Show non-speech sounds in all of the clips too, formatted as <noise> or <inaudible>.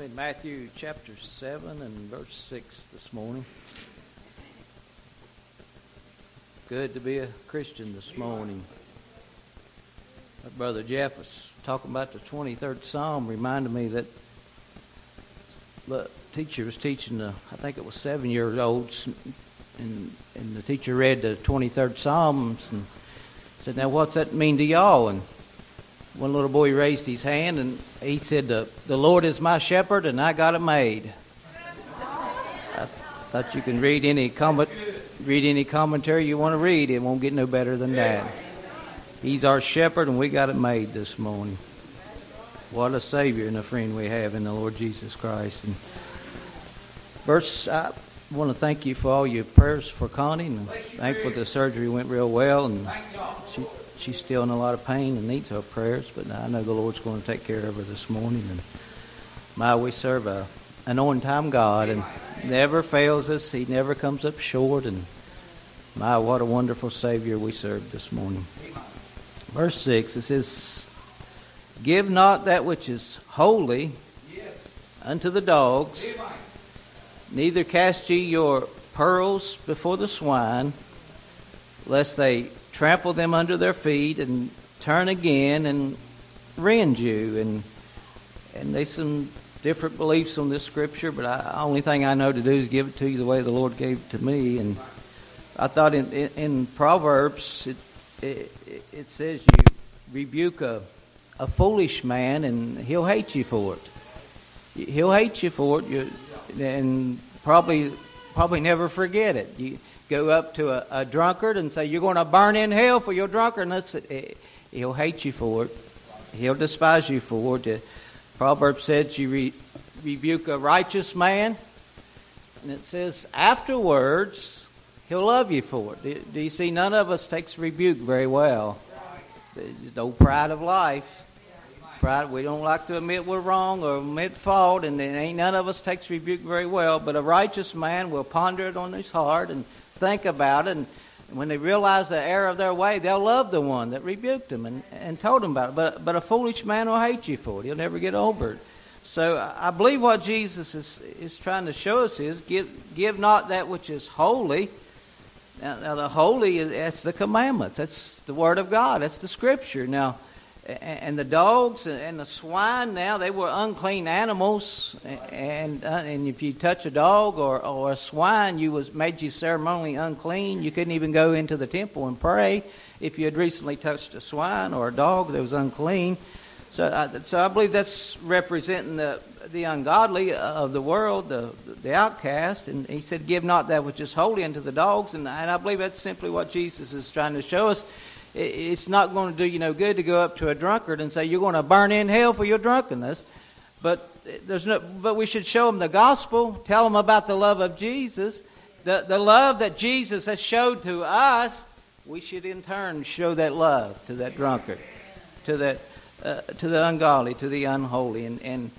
In Matthew chapter 7 and verse 6 this morning. Good to be a Christian this morning. My brother Jeff was talking about the 23rd Psalm, reminded me that the teacher was teaching, the, I think it was seven years old, and, and the teacher read the 23rd Psalms and said, Now, what's that mean to y'all? And one little boy raised his hand and he said, The, the Lord is my shepherd and I got it made. I thought you can read any comment, read any commentary you want to read. It won't get no better than that. He's our shepherd and we got it made this morning. What a Savior and a friend we have in the Lord Jesus Christ. And verse, I want to thank you for all your prayers for Connie and thankful the surgery went real well and she's still in a lot of pain and needs our prayers, but I know the Lord's going to take care of her this morning. And my, we serve a, an on-time God and never fails us. He never comes up short. And my, what a wonderful Savior we serve this morning. Verse 6, it says, Give not that which is holy unto the dogs, neither cast ye your pearls before the swine, lest they trample them under their feet and turn again and rend you. And and there's some different beliefs on this scripture, but the only thing I know to do is give it to you the way the Lord gave it to me. And I thought in, in, in Proverbs it, it, it says you rebuke a, a foolish man and he'll hate you for it. He'll hate you for it, you, and probably probably never forget it. You, go up to a, a drunkard and say, You're going to burn in hell for your drunkenness, eh, he'll hate you for it. He'll despise you for it. Proverbs says you re- rebuke a righteous man, and it says afterwards he'll love you for it. Do, do you see? None of us takes rebuke very well. The old pride of life. Pride. We don't like to admit we're wrong or admit fault, and then ain't none of us takes rebuke very well. But a righteous man will ponder it on his heart and think about it. And when they realize the error of their way, they'll love the one that rebuked them and, and told them about it. But, but a foolish man will hate you for it. He'll never get over it. So I believe what Jesus is, is trying to show us is give, give not that which is holy. Now, now the holy, is, that's the commandments. That's the Word of God. That's the Scripture. Now, and the dogs and the swine now they were unclean animals. And and if you touch a dog or, or a swine you was made you ceremonially unclean. You couldn't even go into the temple and pray. If you had recently touched a swine or a dog that was unclean. So uh, so I believe that's representing the the ungodly of the world the the outcast. And he said give not that which is holy unto the dogs. And, and I believe that's simply what Jesus is trying to show us it's not going to do you no good to go up to a drunkard and say you're going to burn in hell for your drunkenness. But there's no. But we should show them the gospel. Tell them about the love of Jesus, the the love that Jesus has showed to us. We should in turn show that love to that drunkard, to that uh, to the ungodly, to the unholy, and and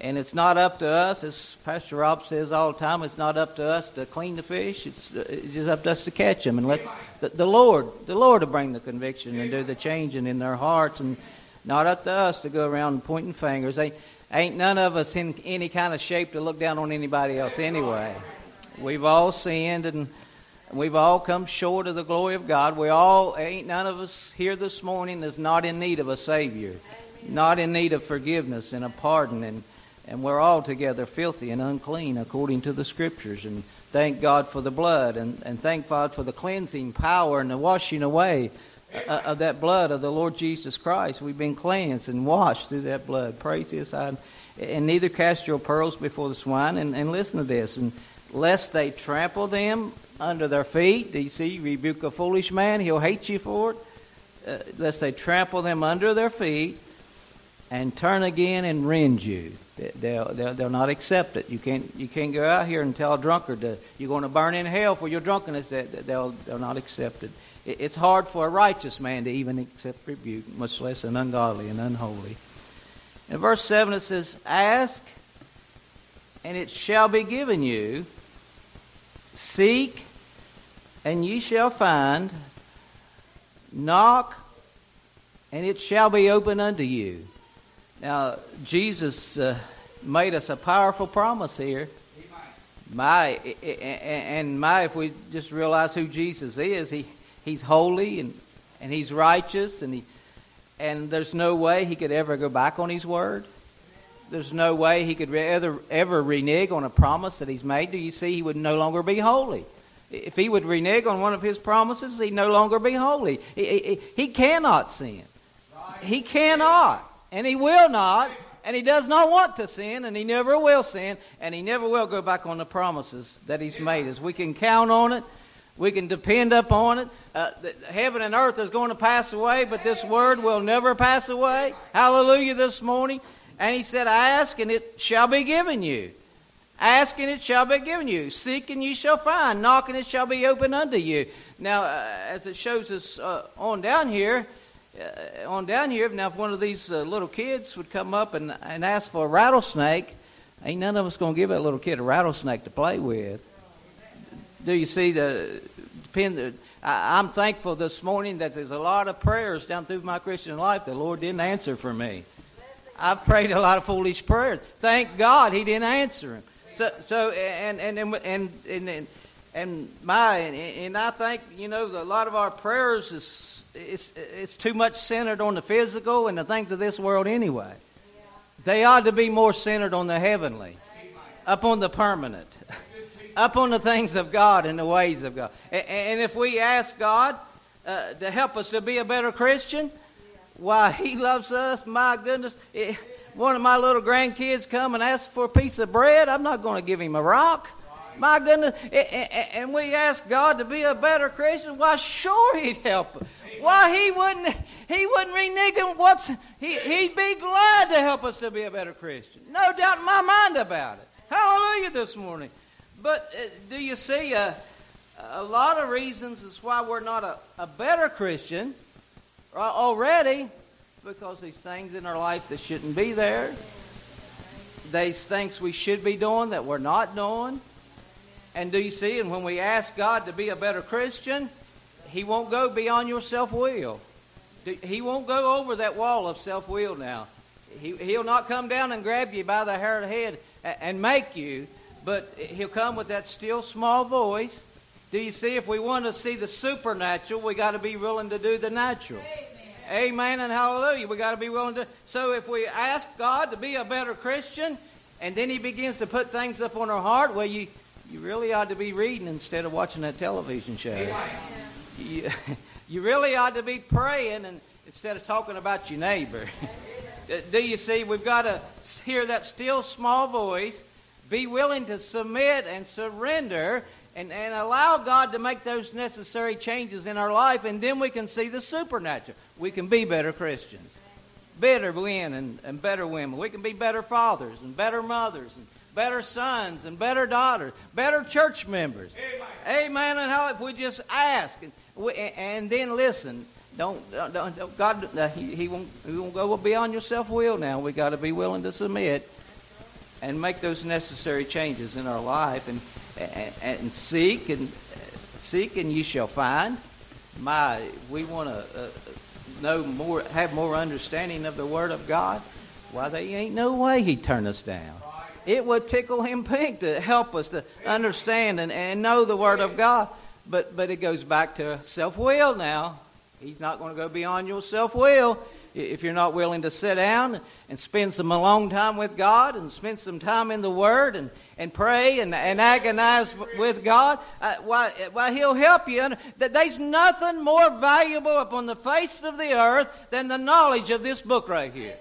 and it's not up to us, as Pastor Rob says all the time, it's not up to us to clean the fish. It's, uh, it's just up to us to catch them and let the, the Lord, the Lord to bring the conviction and do the changing in their hearts, and not up to us to go around pointing fingers. They, ain't none of us in any kind of shape to look down on anybody else anyway. We've all sinned and we've all come short of the glory of God. We all ain't none of us here this morning is not in need of a Savior, not in need of forgiveness and a pardon and and we're all together filthy and unclean according to the scriptures. And thank God for the blood, and, and thank God for the cleansing power and the washing away uh, of that blood of the Lord Jesus Christ. We've been cleansed and washed through that blood. Praise His side. And neither cast your pearls before the swine. And, and listen to this. And lest they trample them under their feet. Do you see? Rebuke a foolish man, he'll hate you for it. Uh, lest they trample them under their feet and turn again and rend you. They'll, they'll, they'll not accept it. You can't, you can't go out here and tell a drunkard that you're going to burn in hell for your drunkenness. They'll, they'll not accept it. It's hard for a righteous man to even accept rebuke, much less an ungodly and unholy. In verse 7 it says, Ask, and it shall be given you. Seek, and ye shall find. Knock, and it shall be open unto you. Now, Jesus uh, made us a powerful promise here. My and my, if we just realize who Jesus is, he he's holy and and he's righteous and he and there's no way he could ever go back on his word. There's no way he could ever ever renege on a promise that he's made. Do you see? He would no longer be holy. If he would renege on one of his promises, he'd no longer be holy. He, he, he cannot sin. He cannot, and he will not, and he does not want to sin, and he never will sin, and he never will go back on the promises that he's made us. We can count on it. We can depend upon it. Uh, heaven and earth is going to pass away, but this word will never pass away. Hallelujah this morning. And he said, Ask and it shall be given you. Ask and it shall be given you. Seek and you shall find. Knock and it shall be opened unto you. Now, uh, as it shows us uh, on down here, uh, on down here, now if one of these uh, little kids would come up and, and ask for a rattlesnake, ain't none of us going to give that little kid a rattlesnake to play with. Do you see the depend? I, I'm thankful this morning that there's a lot of prayers down through my Christian life the Lord didn't answer for me. I've prayed a lot of foolish prayers. Thank God He didn't answer them. So, so and and and and and, and my and I think you know a lot of our prayers is it's it's too much centered on the physical and the things of this world anyway. They ought to be more centered on the heavenly, up on the permanent, <laughs> up on the things of God and the ways of God. And if we ask God uh, to help us to be a better Christian, why He loves us. My goodness. It, one of my little grandkids come and ask for a piece of bread, I'm not going to give him a rock. My goodness. And we ask God to be a better Christian. Why, sure He'd help us. Why he wouldn't he wouldn't renege on what's he he'd be glad to help us to be a better Christian. No doubt in my mind about it. Hallelujah this morning. But uh, do you see uh, a lot of reasons is why we're not a, a better Christian already because these things in our life that shouldn't be there, these things we should be doing that we're not doing. And do you see? And when we ask God to be a better Christian, He won't go beyond your self will. He won't go over that wall of self will now. He, he'll not come down and grab you by the hair of the head and make you, but He'll come with that still small voice. Do you see? If we want to see the supernatural, we got to be willing to do the natural. Amen and hallelujah. We got to be willing to. So if we ask God to be a better Christian, and then He begins to put things up on our heart, well, you you really ought to be reading instead of watching that television show. You, <laughs> you really ought to be praying and instead of talking about your neighbor. <laughs> Do you see? We've got to hear that still small voice, be willing to submit and surrender and, and allow God to make those necessary changes in our life, and then we can see the supernatural. We can be better Christians, better men and, and better women. We can be better fathers and better mothers and better sons and better daughters, better church members. Amen. Amen. And how if we just ask and, we, and then listen. Don't, don't, don't God, uh, he, he, won't, he won't go beyond your self will now. we got to be willing to submit and make those necessary changes in our life. And and, and seek and seek and you shall find. My, we want to uh, know more, have more understanding of the Word of God. Why, there ain't no way He'd turn us down. It would tickle Him pink to help us to understand and, and know the Word of God. But but it goes back to self will now. He's not going to go beyond your self will if you're not willing to sit down and spend some alone time with God and spend some time in the Word and, and pray and, and agonize with God, uh, why, why He'll help you. That there's nothing more valuable upon the face of the earth than the knowledge of this book right here.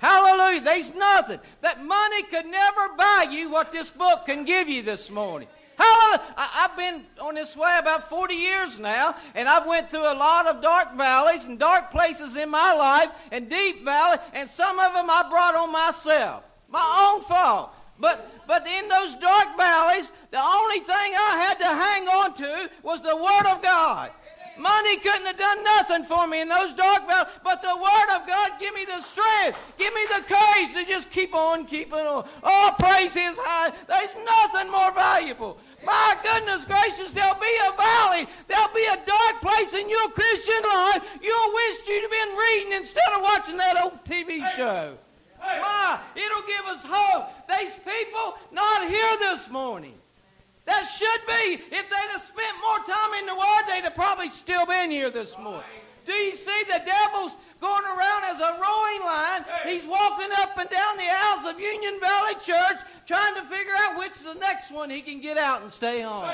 Hallelujah. There's nothing. That money could never buy you what this book can give you this morning. Hallelujah. I, have been on this way about 40 years now, and I've went through a lot of dark valleys and dark places in my life and deep valleys, and some of them I brought on myself. My own fault. But but in those dark valleys, the only thing I had to hang on to was the Word of God. Money couldn't have done nothing for me in those dark valleys, but the Word of God give me the strength, give me the courage to just keep on keeping on. Oh, praise His high. There's nothing more valuable. My goodness gracious, there'll be a valley. There'll be a dark place in your Christian life. You'll wish you'd have been reading instead of watching that old TV show. My, it'll give us hope. These people not here this morning. That should be. If they'd have spent more time in the Word, they'd have probably still been here this morning. Do you see the devil's going around as a rowing line? He's walking up and down the aisles of Union Valley Church trying to figure out which is the next one he can get out and stay home.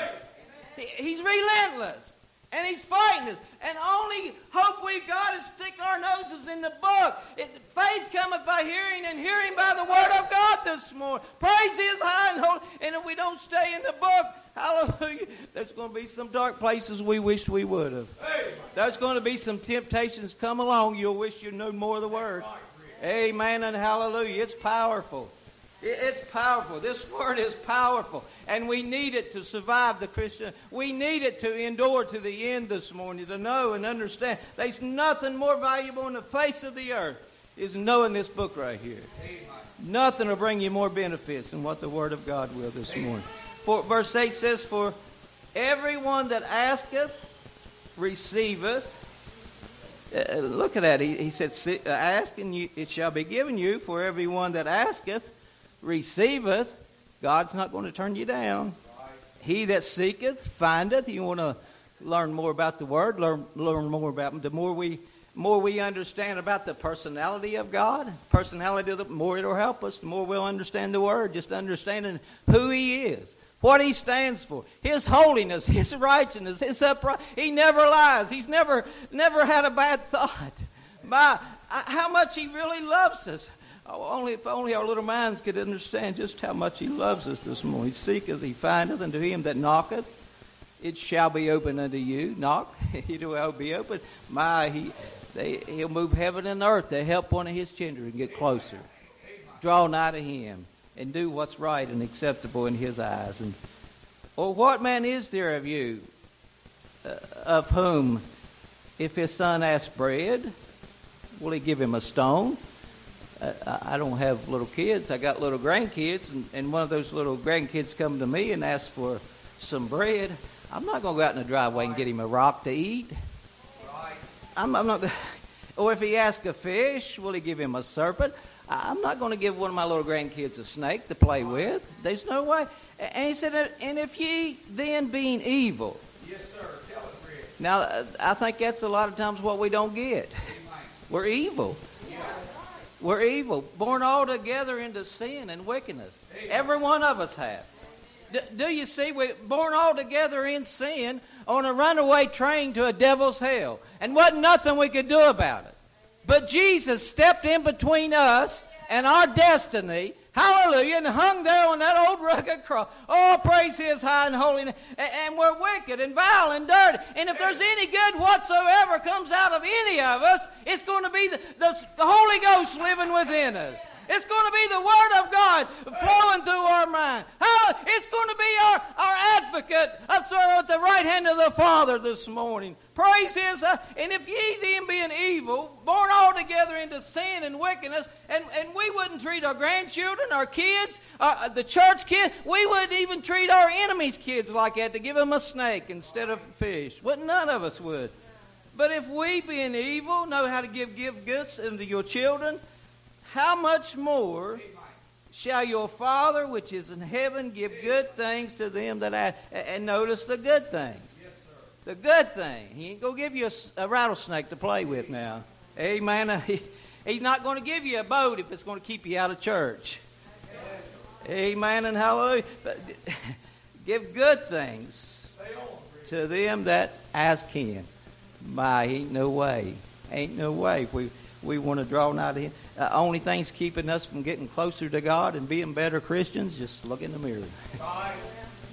He's relentless. And he's fighting us. And only hope we've got is stick our noses in the book. It, faith cometh by hearing, and hearing by the word of God this morning. Praise his high and holy. And if we don't stay in the book, hallelujah, there's going to be some dark places we wish we would have. There's going to be some temptations come along. You'll wish you knew more of the word. Amen and hallelujah. It's powerful. It's powerful. This word is powerful. And we need it to survive the Christian. We need it to endure to the end this morning, to know and understand. There's nothing more valuable on the face of the earth is knowing this book right here. Amen. Nothing will bring you more benefits than what the Word of God will this Amen. morning. For, verse 8 says, For everyone that asketh receiveth. Uh, look at that. He, he said, Ask and you, it shall be given you. For everyone that asketh receiveth, God's not going to turn you down. He that seeketh findeth. You want to learn more about the Word, learn, learn more about Him. the more we more we understand about the personality of God, personality of the more it'll help us, the more we'll understand the Word, just understanding who He is, what He stands for, His holiness, His righteousness, His upright. He never lies. He's never never had a bad thought. By how much He really loves us. Oh, only if only our little minds could understand just how much He loves us this morning. He seeketh, He findeth, and to him that knocketh, it shall be open unto you. Knock, <laughs> it will be open. My, He, they, He'll move heaven and earth to help one of His children get closer. Draw nigh to Him and do what's right and acceptable in His eyes. And or what man is there of you, uh, of whom, if his son asks bread, will he give him a stone? I don't have little kids. I got little grandkids, and, and one of those little grandkids come to me and ask for some bread. I'm not going to go out in the driveway and get him a rock to eat. I'm, I'm not. <laughs> Or if he asks a fish, will he give him a serpent? I'm not going to give one of my little grandkids a snake to play with. There's no way. And he said, and if ye then being evil. Yes, sir. Tell it, Now, uh, I think that's a lot of times what we don't get. We're evil. We're evil, born altogether into sin and wickedness. Every one of us have. D- do you see? We're born altogether in sin on a runaway train to a devil's hell. And wasn't nothing we could do about it. But Jesus stepped in between us and our destiny Hallelujah. And hung there on that old rugged cross. Oh, praise his high and holy name. And we're wicked and vile and dirty. And if there's any good whatsoever comes out of any of us, it's going to be the, the, Holy Ghost living within us. It's going to be the Word of God flowing through our mind. It's going to be our, our advocate up there at the right hand of the Father this morning. Praise His. Uh, and if ye then being evil, into sin and wickedness, and, and we wouldn't treat our grandchildren, our kids, uh, the church kids, we wouldn't even treat our enemies' kids like that to give them a snake instead of fish. Wouldn't none of us would. But if we, being evil, know how to give, give gifts unto your children, how much more shall your Father which is in heaven give good things to them that ask? And notice the good things. the good thing. He ain't going to give you a, a, rattlesnake to play with now. Amen. <laughs> He, he's not going to give you a boat if it's going to keep you out of church. Amen and hallelujah. But, <laughs> give good things to them that ask him. My, ain't no way. Ain't no way. If we, we want to draw nigh to him uh, only things keeping us from getting closer to God and being better Christians, just look in the mirror.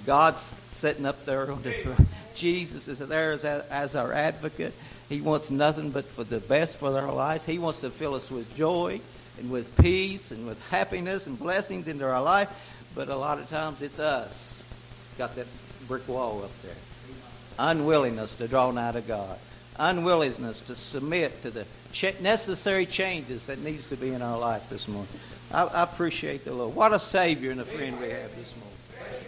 God's sitting up there on the throne. Jesus is there as, as our advocate. He wants nothing but for the best for our lives. He wants to fill us with joy and with peace and with happiness and blessings into our life. But a lot of times it's us. Got that brick wall up there. Unwillingness to draw nigh to God unwillingness to submit to the ch- necessary changes that needs to be in our life this morning. I, I appreciate the Lord. What a Savior and a friend we have this morning.